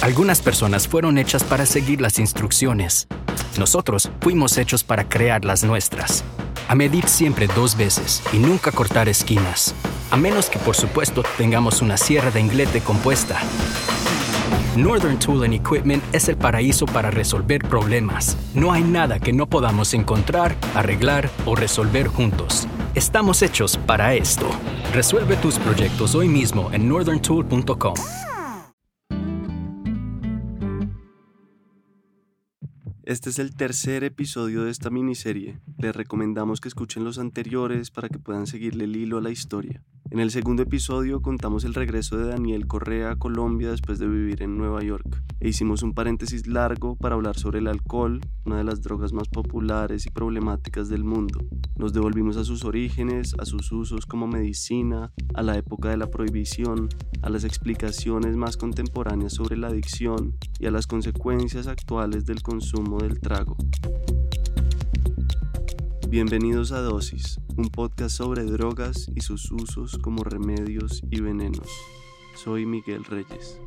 Algunas personas fueron hechas para seguir las instrucciones. Nosotros fuimos hechos para crear las nuestras. A medir siempre dos veces y nunca cortar esquinas. A menos que por supuesto tengamos una sierra de inglete compuesta. Northern Tool and Equipment es el paraíso para resolver problemas. No hay nada que no podamos encontrar, arreglar o resolver juntos. Estamos hechos para esto. Resuelve tus proyectos hoy mismo en northerntool.com. Este es el tercer episodio de esta miniserie. Les recomendamos que escuchen los anteriores para que puedan seguirle el hilo a la historia. En el segundo episodio contamos el regreso de Daniel Correa a Colombia después de vivir en Nueva York e hicimos un paréntesis largo para hablar sobre el alcohol, una de las drogas más populares y problemáticas del mundo. Nos devolvimos a sus orígenes, a sus usos como medicina, a la época de la prohibición, a las explicaciones más contemporáneas sobre la adicción y a las consecuencias actuales del consumo del trago. Bienvenidos a Dosis, un podcast sobre drogas y sus usos como remedios y venenos. Soy Miguel Reyes.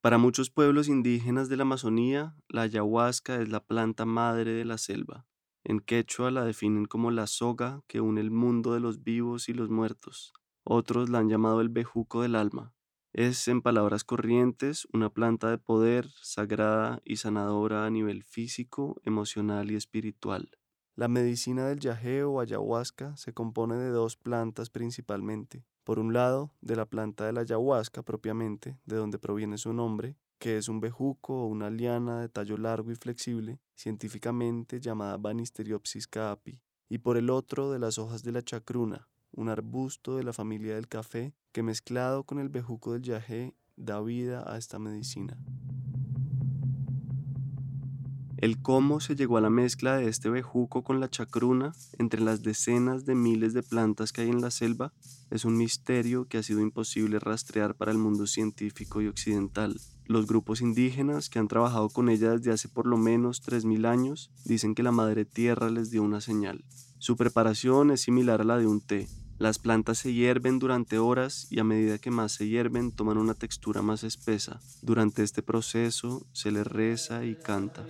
Para muchos pueblos indígenas de la Amazonía, la ayahuasca es la planta madre de la selva. En quechua la definen como la soga que une el mundo de los vivos y los muertos. Otros la han llamado el bejuco del alma. Es, en palabras corrientes, una planta de poder, sagrada y sanadora a nivel físico, emocional y espiritual. La medicina del yagé o ayahuasca se compone de dos plantas principalmente. Por un lado, de la planta de la ayahuasca propiamente, de donde proviene su nombre, que es un bejuco o una liana de tallo largo y flexible, científicamente llamada Banisteriopsis caapi, y por el otro de las hojas de la chacruna, un arbusto de la familia del café que mezclado con el bejuco del yagé da vida a esta medicina. El cómo se llegó a la mezcla de este bejuco con la chacruna entre las decenas de miles de plantas que hay en la selva es un misterio que ha sido imposible rastrear para el mundo científico y occidental. Los grupos indígenas que han trabajado con ella desde hace por lo menos 3.000 años dicen que la Madre Tierra les dio una señal. Su preparación es similar a la de un té, las plantas se hierven durante horas y a medida que más se hierven toman una textura más espesa. Durante este proceso se les reza y canta.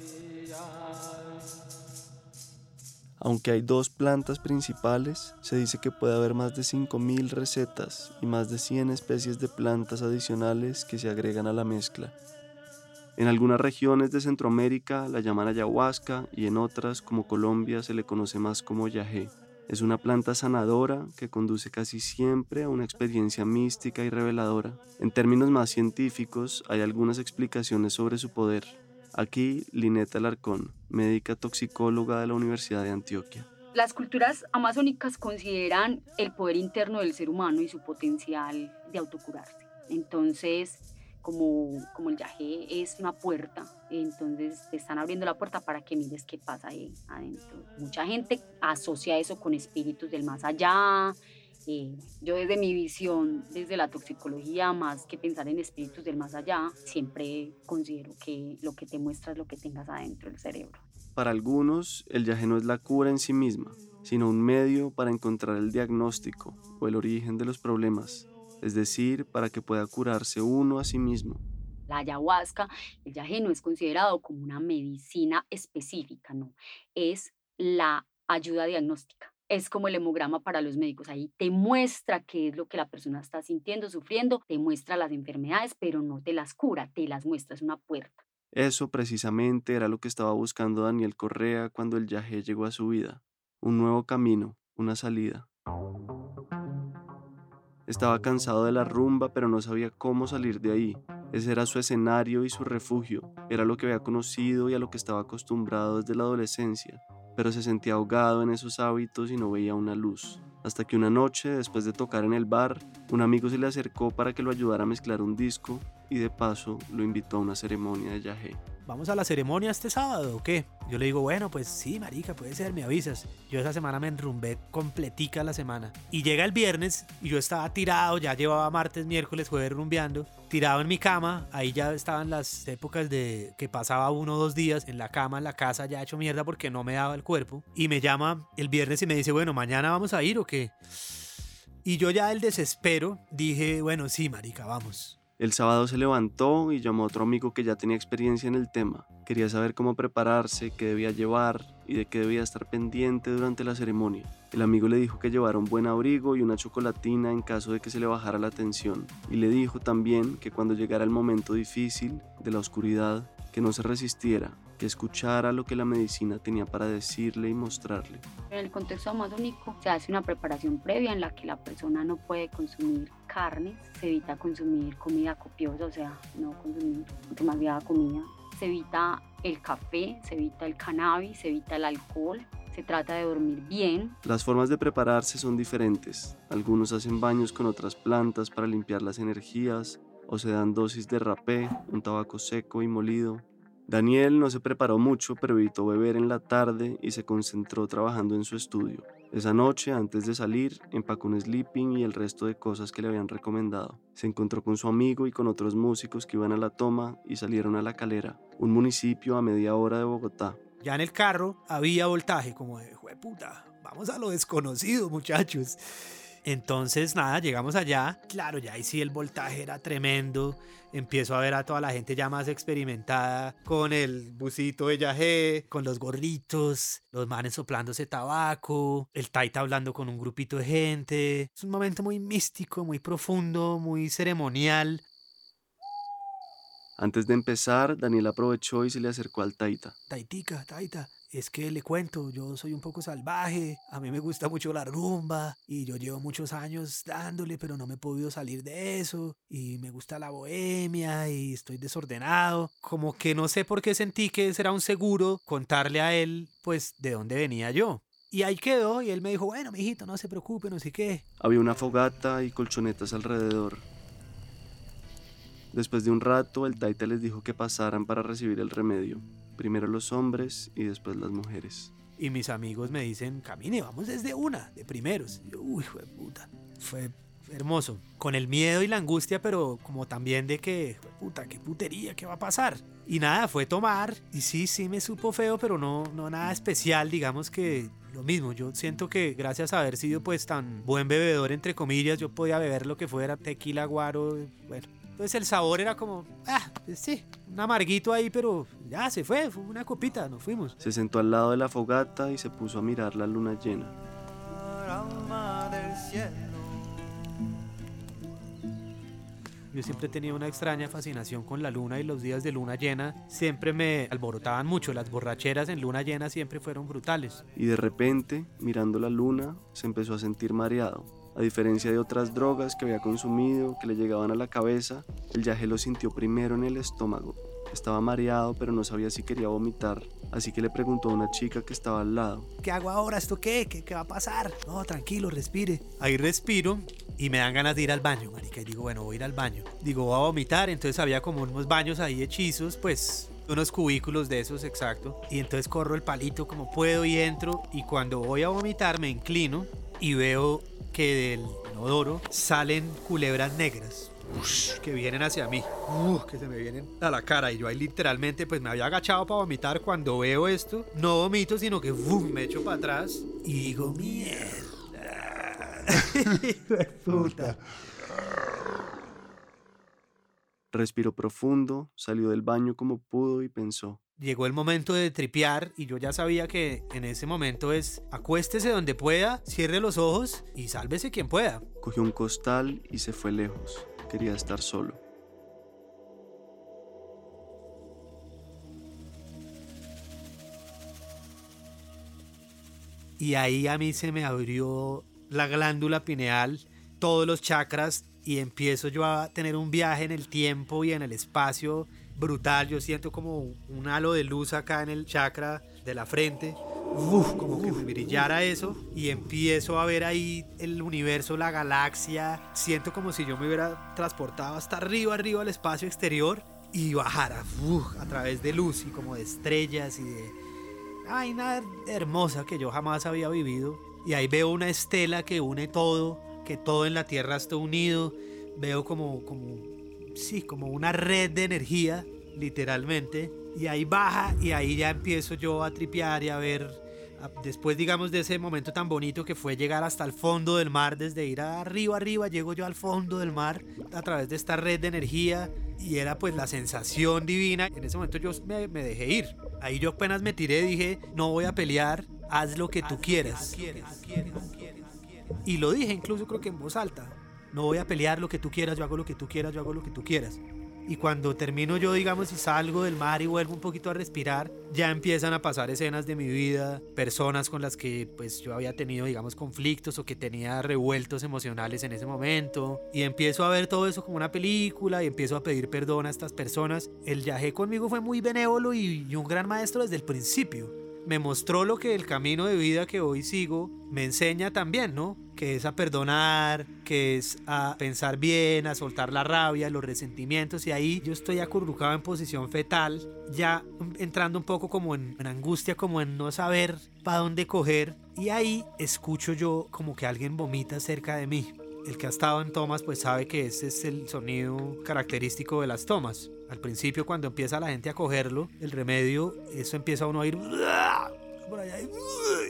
Aunque hay dos plantas principales, se dice que puede haber más de 5.000 recetas y más de 100 especies de plantas adicionales que se agregan a la mezcla. En algunas regiones de Centroamérica la llaman ayahuasca y en otras, como Colombia, se le conoce más como yagé. Es una planta sanadora que conduce casi siempre a una experiencia mística y reveladora. En términos más científicos, hay algunas explicaciones sobre su poder. Aquí, Lineta Larcón, médica toxicóloga de la Universidad de Antioquia. Las culturas amazónicas consideran el poder interno del ser humano y su potencial de autocurarse. Entonces, como, como el yagé es una puerta, entonces te están abriendo la puerta para que mires qué pasa ahí adentro. Mucha gente asocia eso con espíritus del más allá. Eh, yo desde mi visión, desde la toxicología, más que pensar en espíritus del más allá, siempre considero que lo que te muestra es lo que tengas adentro del cerebro. Para algunos, el yagé no es la cura en sí misma, sino un medio para encontrar el diagnóstico o el origen de los problemas es decir, para que pueda curarse uno a sí mismo. La ayahuasca, el yagé no es considerado como una medicina específica, no, es la ayuda diagnóstica. Es como el hemograma para los médicos. Ahí te muestra qué es lo que la persona está sintiendo, sufriendo, te muestra las enfermedades, pero no te las cura, te las muestra, es una puerta. Eso precisamente era lo que estaba buscando Daniel Correa cuando el yagé llegó a su vida. Un nuevo camino, una salida. Estaba cansado de la rumba, pero no sabía cómo salir de ahí. Ese era su escenario y su refugio. Era lo que había conocido y a lo que estaba acostumbrado desde la adolescencia, pero se sentía ahogado en esos hábitos y no veía una luz. hasta que una noche, después de tocar en el bar, un amigo se le acercó para que lo ayudara a mezclar un disco y de paso lo invitó a una ceremonia de yagé. ¿Vamos a la ceremonia este sábado o qué? Yo le digo, bueno, pues sí, marica, puede ser, me avisas. Yo esa semana me enrumbé completica la semana. Y llega el viernes y yo estaba tirado, ya llevaba martes, miércoles, jueves rumbeando, tirado en mi cama. Ahí ya estaban las épocas de que pasaba uno o dos días en la cama, en la casa, ya hecho mierda porque no me daba el cuerpo. Y me llama el viernes y me dice, bueno, mañana vamos a ir o qué. Y yo ya del desespero dije, bueno, sí, marica, vamos. El sábado se levantó y llamó a otro amigo que ya tenía experiencia en el tema. Quería saber cómo prepararse, qué debía llevar y de qué debía estar pendiente durante la ceremonia. El amigo le dijo que llevara un buen abrigo y una chocolatina en caso de que se le bajara la tensión. Y le dijo también que cuando llegara el momento difícil de la oscuridad, que no se resistiera, que escuchara lo que la medicina tenía para decirle y mostrarle. En el contexto amazónico se hace una preparación previa en la que la persona no puede consumir carnes, se evita consumir comida copiosa, o sea, no consumir demasiada comida, se evita el café, se evita el cannabis, se evita el alcohol, se trata de dormir bien. Las formas de prepararse son diferentes. Algunos hacen baños con otras plantas para limpiar las energías o se dan dosis de rapé, un tabaco seco y molido. Daniel no se preparó mucho, pero evitó beber en la tarde y se concentró trabajando en su estudio. Esa noche, antes de salir, empacó un sleeping y el resto de cosas que le habían recomendado. Se encontró con su amigo y con otros músicos que iban a la toma y salieron a La Calera, un municipio a media hora de Bogotá. Ya en el carro había voltaje, como de, puta, vamos a lo desconocido, muchachos. Entonces, nada, llegamos allá. Claro, ya ahí sí el voltaje era tremendo. Empiezo a ver a toda la gente ya más experimentada con el busito de yajé, con los gorritos, los manes soplándose tabaco, el taita hablando con un grupito de gente. Es un momento muy místico, muy profundo, muy ceremonial. Antes de empezar, Daniel aprovechó y se le acercó al taita. Taitica, taita, es que le cuento, yo soy un poco salvaje, a mí me gusta mucho la rumba y yo llevo muchos años dándole, pero no me he podido salir de eso y me gusta la bohemia y estoy desordenado. Como que no sé por qué sentí que será un seguro contarle a él, pues, de dónde venía yo. Y ahí quedó y él me dijo, bueno, mijito, no se preocupe, no sé qué. Había una fogata y colchonetas alrededor. Después de un rato, el taita les dijo que pasaran para recibir el remedio. Primero los hombres y después las mujeres. Y mis amigos me dicen, camine, vamos desde una, de primeros. yo, uy, fue puta. Fue hermoso. Con el miedo y la angustia, pero como también de que, puta, qué putería, qué va a pasar. Y nada, fue tomar. Y sí, sí me supo feo, pero no, no nada especial. Digamos que lo mismo. Yo siento que gracias a haber sido pues tan buen bebedor, entre comillas, yo podía beber lo que fuera, tequila, guaro, bueno entonces el sabor era como, ah, pues sí, un amarguito ahí, pero ya se fue, fue una copita, nos fuimos. Se sentó al lado de la fogata y se puso a mirar la luna llena. Yo siempre tenía una extraña fascinación con la luna y los días de luna llena siempre me alborotaban mucho. Las borracheras en luna llena siempre fueron brutales. Y de repente, mirando la luna, se empezó a sentir mareado. A diferencia de otras drogas que había consumido, que le llegaban a la cabeza, el yaje lo sintió primero en el estómago. Estaba mareado, pero no sabía si quería vomitar, así que le preguntó a una chica que estaba al lado. ¿Qué hago ahora? ¿Esto qué? ¿Qué, qué va a pasar? No, tranquilo, respire. Ahí respiro y me dan ganas de ir al baño, marica. Y digo, bueno, voy a ir al baño. Digo, voy a vomitar. Entonces había como unos baños ahí hechizos, pues unos cubículos de esos, exacto. Y entonces corro el palito como puedo y entro. Y cuando voy a vomitar me inclino y veo que del inodoro salen culebras negras. que vienen hacia mí, que se me vienen a la cara y yo ahí literalmente pues me había agachado para vomitar cuando veo esto, no vomito sino que me echo para atrás y digo mierda. puta. Respiró profundo, salió del baño como pudo y pensó, llegó el momento de tripear y yo ya sabía que en ese momento es acuéstese donde pueda, cierre los ojos y sálvese quien pueda. Cogió un costal y se fue lejos. Quería estar solo. Y ahí a mí se me abrió la glándula pineal, todos los chakras y empiezo yo a tener un viaje en el tiempo y en el espacio brutal. Yo siento como un halo de luz acá en el chakra de la frente. uf, como que me brillara eso y empiezo a ver ahí el universo, la galaxia. Siento como si yo me hubiera transportado hasta arriba, arriba al espacio exterior y bajara uf, a través de luz y como de estrellas y de... Ay, nada hermosa que yo jamás había vivido. Y ahí veo una estela que une todo, que todo en la Tierra está unido. Veo como, como, sí, como una red de energía, literalmente. Y ahí baja y ahí ya empiezo yo a tripear y a ver después digamos de ese momento tan bonito que fue llegar hasta el fondo del mar, desde ir arriba arriba, llego yo al fondo del mar a través de esta red de energía y era pues la sensación divina. En ese momento yo me, dejé ir. Ahí yo apenas me tiré, dije, no voy a pelear, haz lo que tú quieras. Y lo dije incluso creo que en voz alta. No voy a pelear lo que tú quieras, yo hago lo que tú quieras, yo hago lo que tú quieras. Y cuando termino yo, digamos, y salgo del mar y vuelvo un poquito a respirar, ya empiezan a pasar escenas de mi vida, personas con las que pues yo había tenido, digamos, conflictos o que tenía revueltos emocionales en ese momento. Y empiezo a ver todo eso como una película y empiezo a pedir perdón a estas personas. El viaje conmigo fue muy benévolo y un gran maestro desde el principio me mostró lo que el camino de vida que hoy sigo me enseña también, ¿no? Que es a perdonar, que es a pensar bien, a soltar la rabia, los resentimientos. Y ahí yo estoy acurrucado en posición fetal, ya entrando un poco como en, angustia, como en no saber para dónde coger. Y ahí escucho yo como que alguien vomita cerca de mí el que ha estado en tomas pues sabe que ese es el sonido característico de las tomas. Al principio cuando empieza la gente a cogerlo, el remedio, eso empieza uno a ir por allá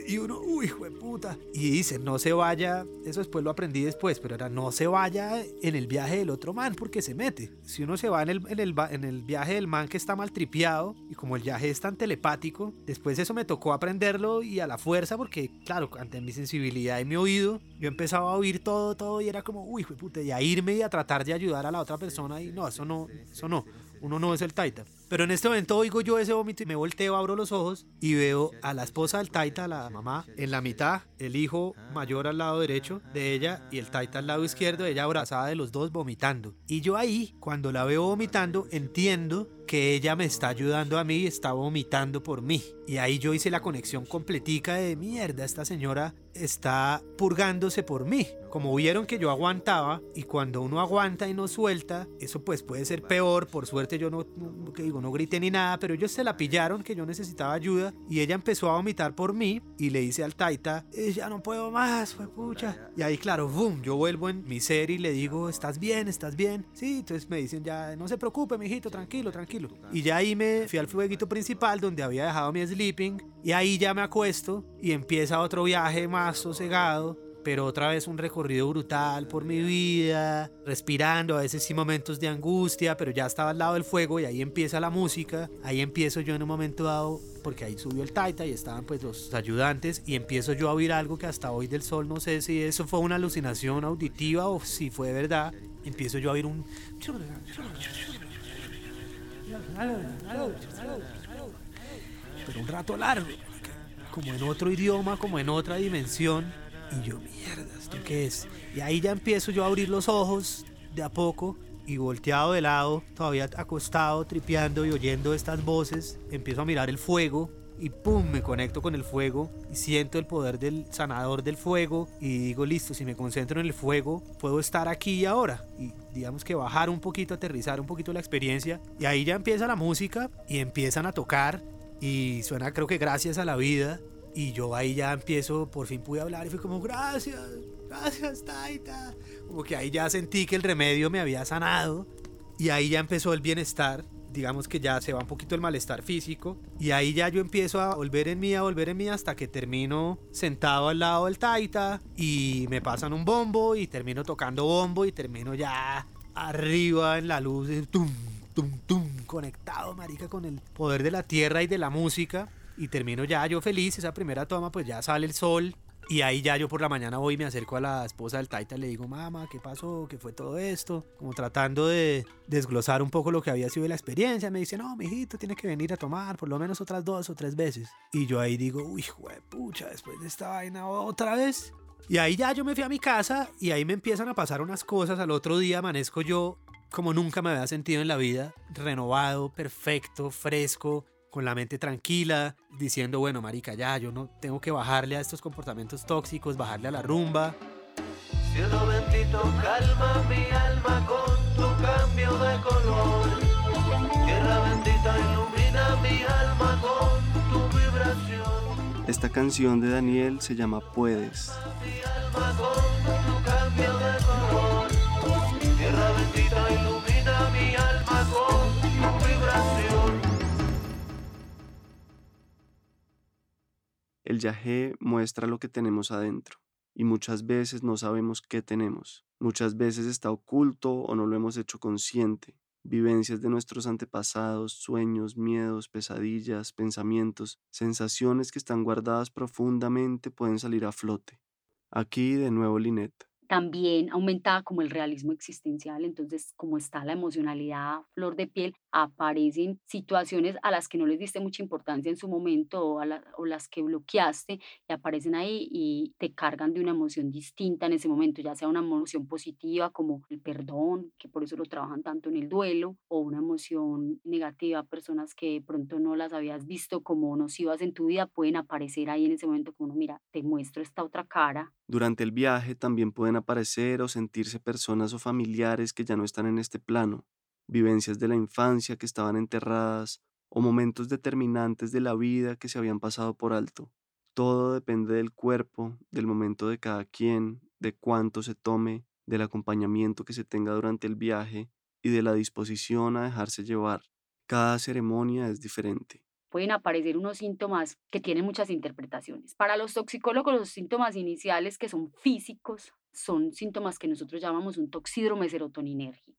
y uno, uy, hijo de puta. Y dice, no se vaya, eso después lo aprendí después, pero era no se vaya en el viaje del otro man porque se mete. Si uno se va en el, en el, en el viaje del man que está mal tripeado y como el viaje es tan telepático, después eso me tocó aprenderlo y a la fuerza porque, claro, ante mi sensibilidad y mi oído, yo empezaba a oír todo, todo y era como, uy, hijo de puta, y a irme y a tratar de ayudar a la otra persona y no, eso no, eso no uno no es el Taita. Pero en este momento oigo yo ese vómito y me volteo, abro los ojos y veo a la esposa del Taita, la mamá, en la mitad, el hijo mayor al lado derecho de ella y el Taita al lado izquierdo, ella abrazada de los dos vomitando. Y yo ahí, cuando la veo vomitando, entiendo que ella me está ayudando a mí está vomitando por mí. Y ahí yo hice la conexión completica de mierda, esta señora está purgándose por mí. Como vieron que yo aguantaba y cuando uno aguanta y no suelta, eso pues puede ser peor. Por suerte yo no, que digo, no grité ni nada, pero ellos se la pillaron que yo necesitaba ayuda y ella empezó a vomitar por mí y le dice al Taita, ya no puedo más, fue pucha. Y ahí claro, boom, yo vuelvo en mi ser y le digo, ¿estás bien? ¿Estás bien? Sí, entonces me dicen ya, no se preocupe, mijito, tranquilo, tranquilo y ya ahí me fui al fueguito principal donde había dejado mi sleeping. Y ahí ya me acuesto y empieza otro viaje más sosegado. Pero otra vez un recorrido brutal por mi vida, respirando, a veces sí momentos de angustia, pero ya estaba al lado del fuego y ahí empieza la música. Ahí empiezo yo en un momento dado, porque ahí subió el Taita y estaban pues los ayudantes y empiezo yo a oír algo que hasta hoy del sol no sé si eso fue una alucinación auditiva o si fue verdad. Empiezo yo a oír un pero un rato largo, como en otro idioma, como en otra dimensión. Y yo, mierda, ¿esto qué es? Y ahí ya empiezo yo a abrir los ojos de a poco y volteado de lado, todavía acostado, tripeando y oyendo estas voces, empiezo a mirar el fuego y pum, me conecto con el fuego y siento el poder del sanador del fuego y digo, listo, si me concentro en el fuego, puedo estar aquí y ahora y digamos que bajar un poquito, aterrizar un poquito la experiencia y ahí ya empieza la música y empiezan a tocar y suena creo que gracias a la vida y yo ahí ya empiezo, por fin pude hablar y fui como, gracias, gracias Taita. Como que ahí ya sentí que el remedio me había sanado y ahí ya empezó el bienestar digamos que ya se va un poquito el malestar físico y ahí ya yo empiezo a volver en mí, a volver en mí hasta que termino sentado al lado del taita y me pasan un bombo y termino tocando bombo y termino ya arriba en la luz, tum, tum, tum, conectado, marica, con el poder de la tierra y de la música y termino ya yo feliz, esa primera toma pues ya sale el sol y ahí ya yo por la mañana voy y me acerco a la esposa del Taita y le digo, mamá, ¿qué pasó? ¿Qué fue todo esto? Como tratando de desglosar un poco lo que había sido la experiencia. Me dice, no, mijito, tiene que venir a tomar por lo menos otras dos o tres veces. Y yo ahí digo, uy, pucha, después de esta vaina otra vez. Y ahí ya yo me fui a mi casa y ahí me empiezan a pasar unas cosas. Al otro día amanezco yo como nunca me había sentido en la vida, renovado, perfecto, fresco, con la mente tranquila, diciendo, bueno, marica, ya, yo no tengo que bajarle a estos comportamientos tóxicos, bajarle a la rumba. Cielo bendito, calma mi alma con tu cambio de color. Tierra bendita, ilumina mi alma con tu vibración. Esta canción de Daniel se llama Puedes. Mi alma con tu cambio de color. Tierra bendita, ilumina El yagé muestra lo que tenemos adentro y muchas veces no sabemos qué tenemos. Muchas veces está oculto o no lo hemos hecho consciente. Vivencias de nuestros antepasados, sueños, miedos, pesadillas, pensamientos, sensaciones que están guardadas profundamente pueden salir a flote. Aquí de nuevo Linet. también aumenta como el realismo existencial, entonces como está la emocionalidad flor de piel, aparecen situaciones a las que no les diste mucha importancia en su momento o, las que bloqueaste y aparecen ahí y te cargan de una emoción distinta en ese momento, ya sea una emoción positiva como el perdón, que por eso lo trabajan tanto en el duelo, o una emoción negativa, personas que de pronto no las habías visto como nocivas en tu vida pueden aparecer ahí en ese momento como, mira, te muestro esta otra cara Durante el viaje también pueden aparecer o sentirse personas o familiares que ya no están en este plano, vivencias de la infancia que estaban enterradas o momentos determinantes de la vida que se habían pasado por alto. Todo depende del cuerpo, del momento de cada quien, de cuánto se tome, del acompañamiento que se tenga durante el viaje y de la disposición a dejarse llevar. Cada ceremonia es diferente. pueden aparecer unos síntomas que tienen muchas interpretaciones. Para los toxicólogos, los síntomas iniciales que son físicos son síntomas que nosotros llamamos un toxídromo serotoninérgico.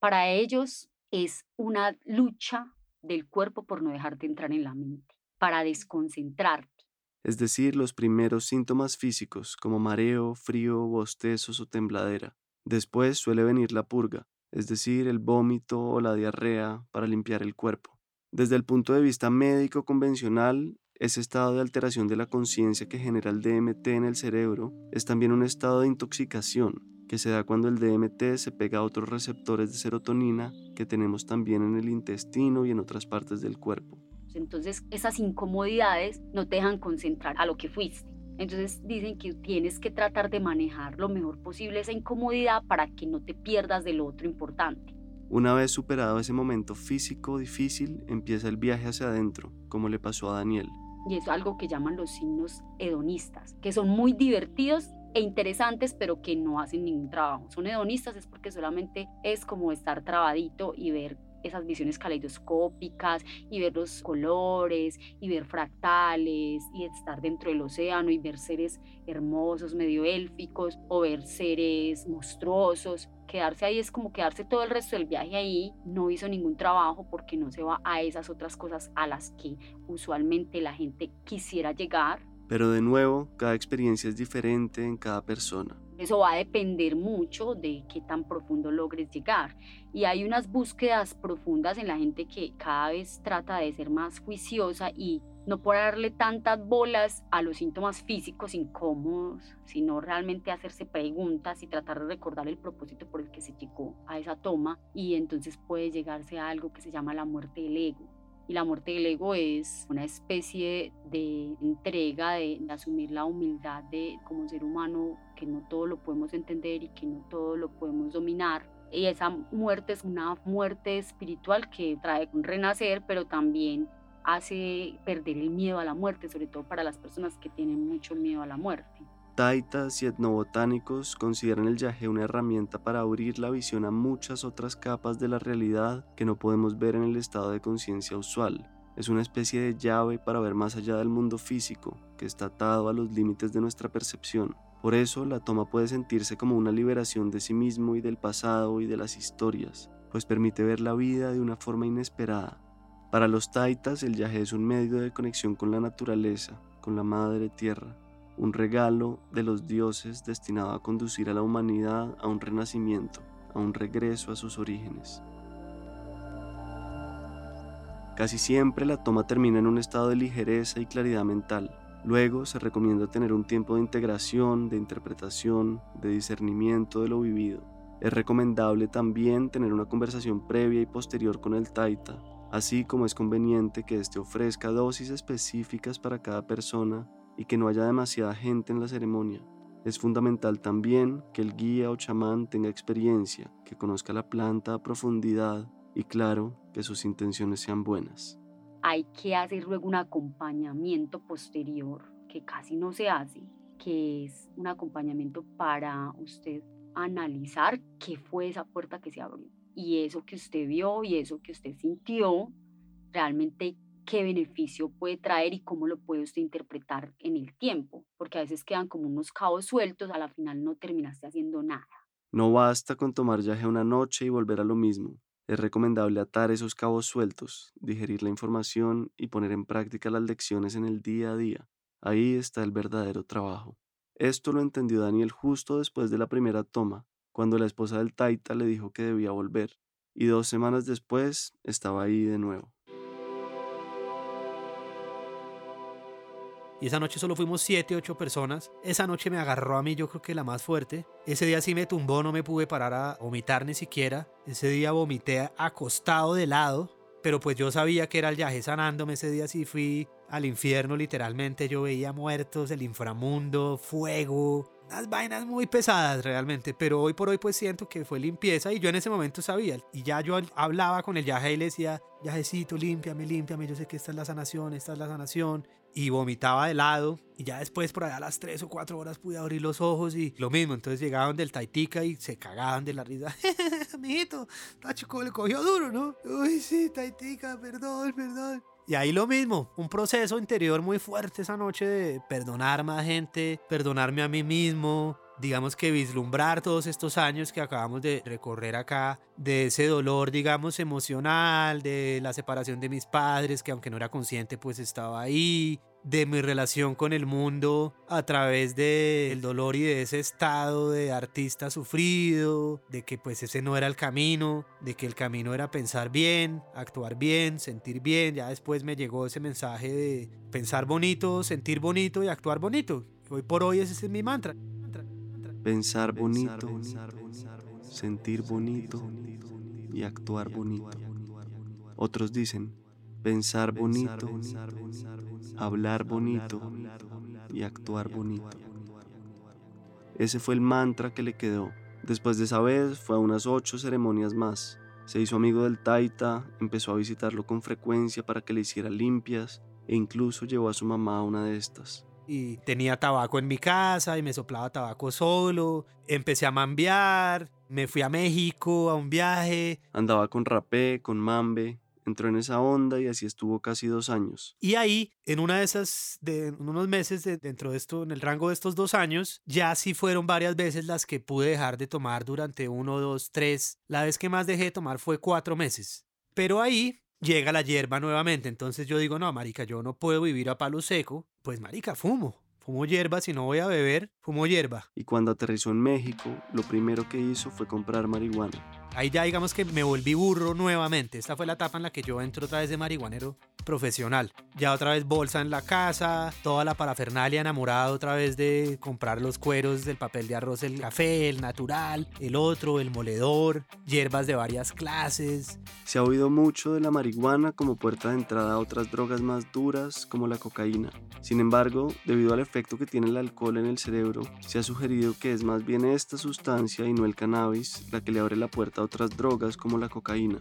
Para ellos es una lucha del cuerpo por no dejarte entrar en la mente, para desconcentrarte. es decir, los primeros síntomas físicos como mareo, frío, bostezos o tembladera. Después suele venir la purga, es decir, el vómito o la diarrea para limpiar el cuerpo. Desde el punto de vista médico convencional, ese estado de alteración de la conciencia que genera el DMT en el cerebro es también un estado de intoxicación que se da cuando el DMT se pega a otros receptores de serotonina que tenemos también en el intestino y en otras partes del cuerpo. Entonces, esas incomodidades no te dejan concentrar a lo que fuiste. Entonces dicen que tienes que tratar de manejar lo mejor posible esa incomodidad para que no te pierdas de lo otro importante. Una vez superado ese momento físico difícil, empieza el viaje hacia adentro, como le pasó a Daniel. Y eso es algo que llaman los signos hedonistas, que son muy divertidos e interesantes, pero que no hacen ningún trabajo. Son hedonistas es porque solamente es como estar trabadito y ver esas visiones caleidoscópicas y ver los colores y ver fractales y estar dentro del océano y ver seres hermosos, medio élficos o ver seres monstruosos. Quedarse ahí es como quedarse todo el resto del viaje ahí, no hizo ningún trabajo porque no se va a esas otras cosas a las que usualmente la gente quisiera llegar. Pero de nuevo, cada experiencia es diferente en cada persona. Eso va a depender mucho de qué tan profundo logres llegar. Y hay unas búsquedas profundas en la gente que cada vez trata de ser más juiciosa y no por darle tantas bolas a los síntomas físicos incómodos, sino realmente hacerse preguntas y tratar de recordar el propósito por el que se llegó a esa toma y entonces puede llegarse a algo que se llama la muerte del ego. Y la muerte del ego es una especie de entrega, de, de asumir la humildad de como ser humano, que no todo lo podemos entender y que no todo lo podemos dominar. Y esa muerte es una muerte espiritual que trae un renacer, pero también hace perder el miedo a la muerte, sobre todo para las personas que tienen mucho miedo a la muerte. Taitas y etnobotánicos consideran el yagé una herramienta para abrir la visión a muchas otras capas de la realidad que no podemos ver en el estado de conciencia usual. Es una especie de llave para ver más allá del mundo físico, que está atado a los límites de nuestra percepción. Por eso la toma puede sentirse como una liberación de sí mismo y del pasado y de las historias, pues permite ver la vida de una forma inesperada. Para los taitas el yagé es un medio de conexión con la naturaleza, con la madre tierra, un regalo de los dioses destinado a conducir a la humanidad a un renacimiento, a un regreso a sus orígenes. Casi siempre la toma termina en un estado de ligereza y claridad mental. Luego se recomienda tener un tiempo de integración, de interpretación, de discernimiento de lo vivido. Es recomendable también tener una conversación previa y posterior con el taita, así como es conveniente que éste ofrezca dosis específicas para cada persona y que no haya demasiada gente en la ceremonia. Es fundamental también que el guía o chamán tenga experiencia, que conozca la planta a profundidad y claro, que sus intenciones sean buenas. Hay que hacer luego un acompañamiento posterior que casi no se hace, que es un acompañamiento para usted analizar qué fue esa puerta que se abrió y eso que usted vio y eso que usted sintió, realmente qué beneficio puede traer y cómo lo puede usted interpretar en el tiempo, porque a veces quedan como unos cabos sueltos, a la final no terminaste haciendo nada. No basta con tomar yaje una noche y volver a lo mismo. Es recomendable atar esos cabos sueltos, digerir la información y poner en práctica las lecciones en el día a día. Ahí está el verdadero trabajo. Esto lo entendió Daniel justo después de la primera toma, cuando la esposa del Taita le dijo que debía volver, y dos semanas después estaba ahí de nuevo. Y esa noche solo fuimos siete, ocho personas. Esa noche me agarró a mí, yo creo que la más fuerte. Ese día sí me tumbó, no me pude parar a vomitar ni siquiera. Ese día vomité acostado de lado. Pero pues yo sabía que era el viaje sanándome. Ese día sí fui al infierno, literalmente. Yo veía muertos, el inframundo, fuego, unas vainas muy pesadas realmente, pero hoy por hoy pues siento que fue limpieza y yo en ese momento sabía y ya yo hablaba con el yaje y le decía, yajecito, límpiame, límpiame, yo sé que esta es la sanación, esta es la sanación y vomitaba de lado y ya después por allá a las 3 o 4 horas pude abrir los ojos y lo mismo, entonces llegaban del Taitica y se cagaban de la risa, mijito, Tachico le cogió duro, ¿no? Uy, sí, Taitica, perdón, perdón. Y ahí lo mismo, un proceso interior muy fuerte esa noche de perdonar más gente, perdonarme a mí mismo, digamos que vislumbrar todos estos años que acabamos de recorrer acá, de ese dolor, digamos, emocional, de la separación de mis padres, que aunque no era consciente, pues estaba ahí, de mi relación con el mundo a través del dolor y de ese estado de artista sufrido, de que pues ese no era el camino, de que el camino era pensar bien, actuar bien, sentir bien. Ya después me llegó ese mensaje de pensar bonito, sentir bonito y actuar bonito. Hoy por hoy ese es mi mantra. Pensar bonito, sentir bonito y actuar bonito. Otros dicen, pensar bonito, hablar bonito y actuar bonito. Ese fue el mantra que le quedó. Después de esa vez fue a unas ocho ceremonias más. Se hizo amigo del Taita, empezó a visitarlo con frecuencia para que le hiciera limpias e incluso llevó a su mamá a una de estas. Y tenía tabaco en mi casa y me soplaba tabaco solo. Empecé a mambear, me fui a México a un viaje. Andaba con rapé, con mambe, entró en esa onda y así estuvo casi dos años. Y ahí, en una de esas, de unos meses dentro de esto, en el rango de estos dos años, ya sí fueron varias veces las que pude dejar de tomar durante uno, dos, tres. La vez que más dejé de tomar fue cuatro meses. Pero ahí llega la hierba nuevamente. Entonces yo digo, no, marica, yo no puedo vivir a palo seco. Pues marica, fumo. Fumo hierba, si no voy a beber, fumo hierba. Y cuando aterrizó en México, lo primero que hizo fue comprar marihuana. Ahí ya digamos que me volví burro nuevamente. Esta fue la etapa en la que yo entro otra vez de marihuanero profesional. Ya otra vez bolsa en la casa, toda la parafernalia enamorada otra vez de comprar los cueros del papel de arroz, el café, el natural, el otro, el moledor, hierbas de varias clases. Se ha oído mucho de la marihuana como puerta de entrada a otras drogas más duras como la cocaína. Sin embargo, debido al efecto que tiene el alcohol en el cerebro, se ha sugerido que es más bien esta sustancia y no el cannabis la que le abre la puerta a otras drogas como la cocaína.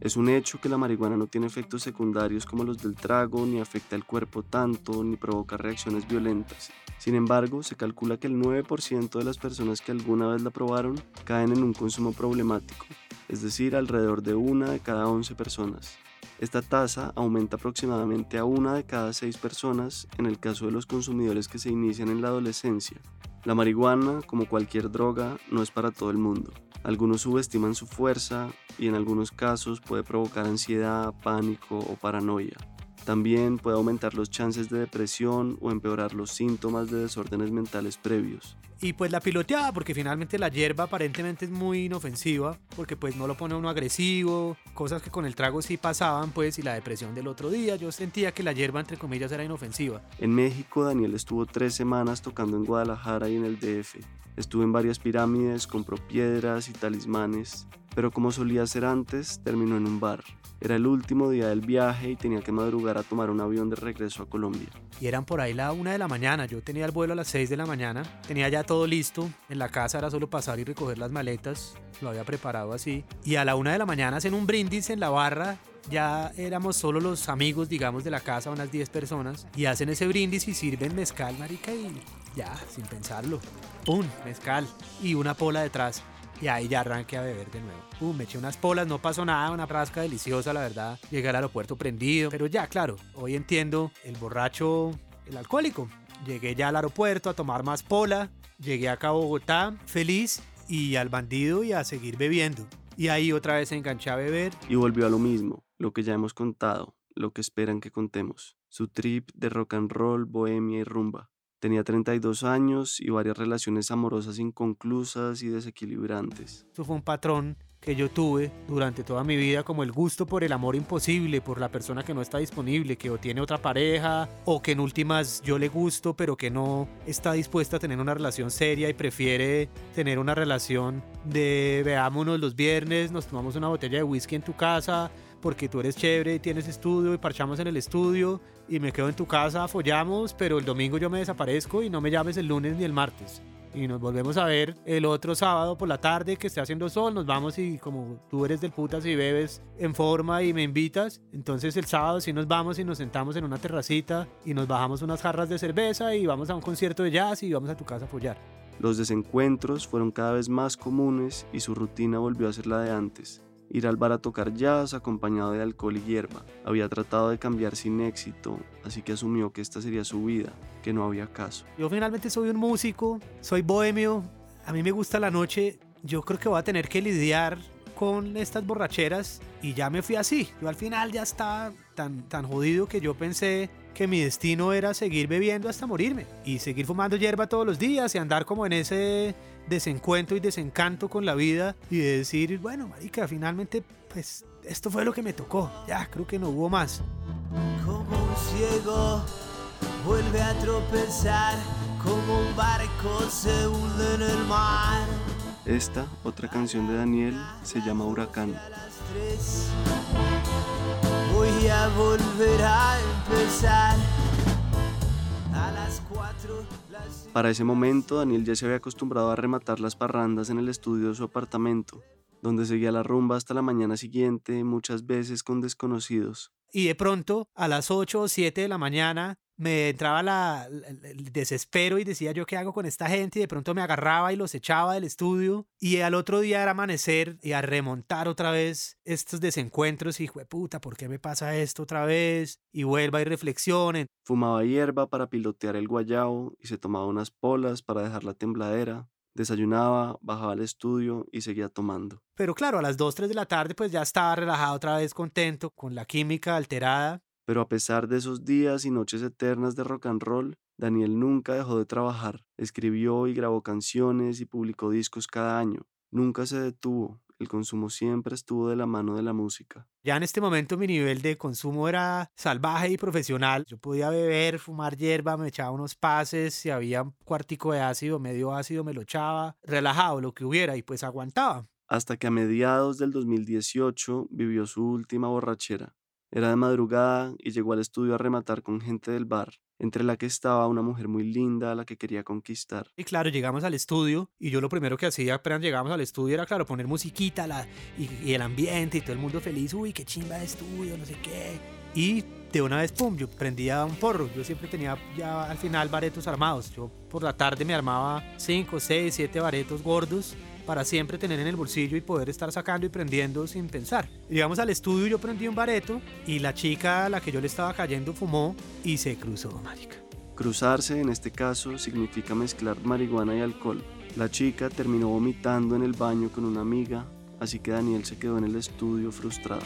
Es un hecho que la marihuana no tiene efectos secundarios como los del trago, ni afecta el cuerpo tanto, ni provoca reacciones violentas. Sin embargo, se calcula que el 9% de las personas que alguna vez la probaron caen en un consumo problemático, es decir, alrededor de una de cada 11 personas. Esta tasa aumenta aproximadamente a una de cada seis personas en el caso de los consumidores que se inician en la adolescencia. La marihuana, como cualquier droga, no es para todo el mundo. Algunos subestiman su fuerza y en algunos casos puede provocar ansiedad, pánico o paranoia. También puede aumentar los chances de depresión o empeorar los síntomas de desórdenes mentales previos. Y pues la piloteada, porque finalmente la hierba aparentemente es muy inofensiva, porque pues no lo pone uno agresivo, cosas que con el trago sí pasaban, pues, y la depresión del otro día, yo sentía que la hierba, entre comillas, era inofensiva. En México, Daniel estuvo tres semanas tocando en Guadalajara y en el DF. Estuvo en varias pirámides, compró piedras y talismanes, pero como solía ser antes, terminó en un bar. Era el último día del viaje y tenía que madrugar a tomar un avión de regreso a Colombia. Y eran por ahí la una de la mañana. Yo tenía el vuelo a las 6 de la mañana. Tenía ya todo listo. En la casa era solo pasar y recoger las maletas. Lo había preparado así. Y a la una de la mañana hacen un brindis en la barra. Ya éramos solo los amigos, digamos, de la casa, unas 10 personas. Y hacen ese brindis y sirven mezcal, marica, y ya, sin pensarlo. ¡Pum! Mezcal. Y una pola detrás. Y ahí ya arranqué a beber de nuevo. Pum, me eché unas polas, no pasó nada, una frasca deliciosa, la verdad. Llegué al aeropuerto prendido. Pero ya, claro, hoy entiendo el borracho, el alcohólico. Llegué ya al aeropuerto a tomar más pola. Llegué acá a Bogotá feliz y al bandido y a seguir bebiendo. Y ahí otra vez enganché a beber. Y volvió a lo mismo, lo que ya hemos contado, lo que esperan que contemos. Su trip de rock and roll, bohemia y rumba. Tenía 32 años y varias relaciones amorosas inconclusas y desequilibrantes. Eso fue un patrón que yo tuve durante toda mi vida como el gusto por el amor imposible, por la persona que no está disponible, que o tiene otra pareja o que en últimas yo le gusto pero que no está dispuesta a tener una relación seria y prefiere tener una relación de veámonos los viernes, nos tomamos una botella de whisky en tu casa porque tú eres chévere y tienes estudio y parchamos en el estudio y me quedo en tu casa, follamos, pero el domingo yo me desaparezco y no me llames el lunes ni el martes. Y nos volvemos a ver el otro sábado por la tarde que esté haciendo sol, nos vamos y como tú eres del putas y bebes en forma y me invitas, entonces el sábado sí nos vamos y nos sentamos en una terracita y nos bajamos unas jarras de cerveza y vamos a un concierto de jazz y vamos a tu casa a follar. Los desencuentros fueron cada vez más comunes y su rutina volvió a ser la de antes ir al bar a tocar jazz acompañado de alcohol y hierba. Había tratado de cambiar sin éxito, así que asumió que esta sería su vida, que no había caso. Yo finalmente soy un músico, soy bohemio, a mí me gusta la noche, yo creo que voy a tener que lidiar con estas borracheras y ya me fui así. Yo al final ya estaba tan, tan jodido que yo pensé que mi destino era seguir bebiendo hasta morirme y seguir fumando hierba todos los días y andar como en ese desencuentro y desencanto con la vida y de decir, bueno, marica, finalmente, pues esto fue lo que me tocó. Ya, creo que no hubo más. Como un ciego vuelve a tropezar, como un barco se hunde en el mar. Esta, otra canción de Daniel, se llama Huracán. A las tres voy a volver a empezar. Para ese momento, Daniel ya se había acostumbrado a rematar las parrandas en el estudio de su apartamento, donde seguía la rumba hasta la mañana siguiente, muchas veces con desconocidos. Y de pronto, a las 8 o 7 de la mañana, me entraba la, el desespero y decía yo qué hago con esta gente y de pronto me agarraba y los echaba del estudio y al otro día era amanecer y a remontar otra vez estos desencuentros y puta, ¿por qué me pasa esto otra vez? Y vuelva y reflexione. Fumaba hierba para pilotear el guayao y se tomaba unas polas para dejar la tembladera. Desayunaba, bajaba al estudio y seguía tomando. Pero claro, a las 2, 3 de la tarde pues ya estaba relajado otra vez, contento, con la química alterada. Pero a pesar de esos días y noches eternas de rock and roll, Daniel nunca dejó de trabajar. Escribió y grabó canciones y publicó discos cada año. Nunca se detuvo. El consumo siempre estuvo de la mano de la música. Ya en este momento mi nivel de consumo era salvaje y profesional. Yo podía beber, fumar hierba, me echaba unos pases, si había un cuartico de ácido, medio ácido, me lo echaba, relajado, lo que hubiera, y pues aguantaba. Hasta que a mediados del 2018 vivió su última borrachera. Era de madrugada y llegó al estudio a rematar con gente del bar, entre la que estaba una mujer muy linda la que quería conquistar. Y claro, llegamos al estudio y yo lo primero que hacía apenas llegamos al estudio era, claro, poner musiquita la, y, y el ambiente y todo el mundo feliz, uy, qué chimba de estudio, no sé qué. Y de una vez, pum, yo prendía un porro. Yo siempre tenía ya al final baretos armados. Yo por la tarde me armaba 5, 6, 7 baretos gordos para siempre tener en el bolsillo y poder estar sacando y prendiendo sin pensar. Llegamos al estudio, yo prendí un bareto y la chica a la que yo le estaba cayendo fumó y se cruzó, marica. Cruzarse en este caso significa mezclar marihuana y alcohol. La chica terminó vomitando en el baño con una amiga, así que Daniel se quedó en el estudio frustrado.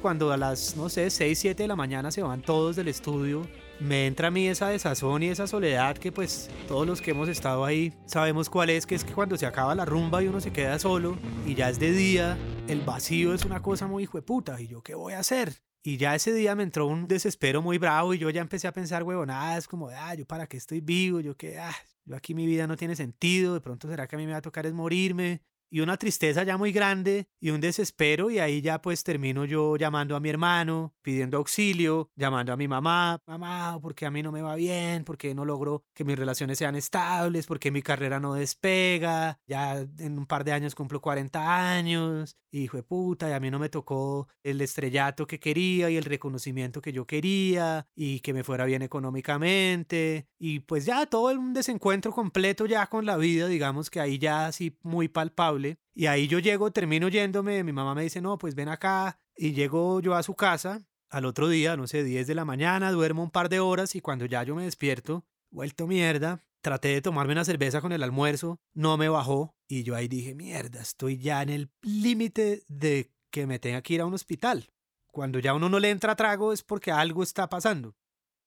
Cuando a las, no sé, 6, 7 de la mañana se van todos del estudio, me entra a mí esa desazón y esa soledad que pues todos los que hemos estado ahí sabemos cuál es, que es que cuando se acaba la rumba y uno se queda solo y ya es de día, el vacío es una cosa muy hijueputa y yo qué voy a hacer. Y ya ese día me entró un desespero muy bravo y yo ya empecé a pensar, huevonadas, como, ah, yo para qué estoy vivo, yo que, ah, yo aquí mi vida no tiene sentido, de pronto será que a mí me va a tocar es morirme, y una tristeza ya muy grande y un desespero y ahí ya pues termino yo llamando a mi hermano, pidiendo auxilio, llamando a mi mamá, mamá, porque a mí no me va bien, porque no logro que mis relaciones sean estables, porque mi carrera no despega, ya en un par de años cumplo 40 años, y hijo de puta, y a mí no me tocó el estrellato que quería y el reconocimiento que yo quería y que me fuera bien económicamente y pues ya todo un desencuentro completo ya con la vida, digamos que ahí ya así muy palpable y ahí yo llego, termino yéndome, mi mamá me dice, no, pues ven acá. Y llego yo a su casa al otro día, no sé, 10 de la mañana, duermo un par de horas y cuando ya yo me despierto, vuelto mierda, traté de tomarme una cerveza con el almuerzo, no me bajó y yo ahí dije, mierda, estoy ya en el límite de que me tenga que ir a un hospital. Cuando ya uno no le entra trago es porque algo está pasando.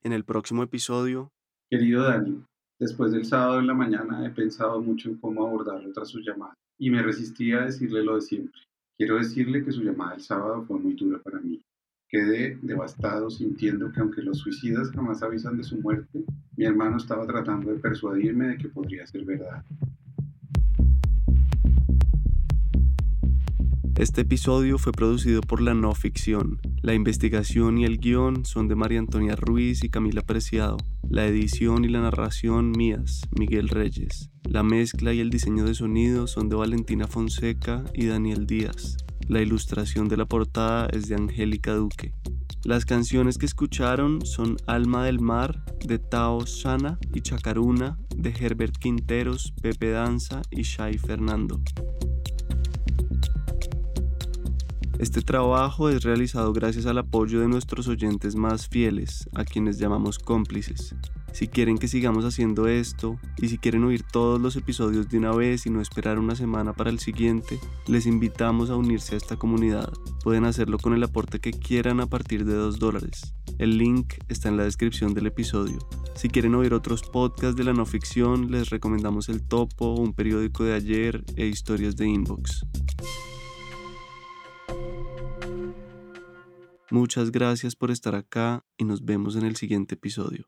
En el próximo episodio. Querido Dani, después del sábado en la mañana he pensado mucho en cómo abordarlo tras su llamada y me resistí a decirle lo de siempre. Quiero decirle que su llamada el sábado fue muy dura para mí. Quedé devastado sintiendo que aunque los suicidas jamás avisan de su muerte, mi hermano estaba tratando de persuadirme de que podría ser verdad. Este episodio fue producido por la no ficción. La investigación y el guion son de María Antonia Ruiz y Camila Preciado. La edición y la narración mías, Miguel Reyes. La mezcla y el diseño de sonido son de Valentina Fonseca y Daniel Díaz. La ilustración de la portada es de Angélica Duque. Las canciones que escucharon son Alma del Mar de Tao Sana y Chacaruna de Herbert Quinteros, Pepe Danza y Shai Fernando. Este trabajo es realizado gracias al apoyo de nuestros oyentes más fieles, a quienes llamamos cómplices. Si quieren que sigamos haciendo esto y si quieren oír todos los episodios de una vez y no esperar una semana para el siguiente, les invitamos a unirse a esta comunidad. Pueden hacerlo con el aporte que quieran a partir de 2 dólares. El link está en la descripción del episodio. Si quieren oír otros podcasts de la no ficción, les recomendamos El Topo, un periódico de ayer e historias de Inbox. Muchas gracias por estar acá y nos vemos en el siguiente episodio.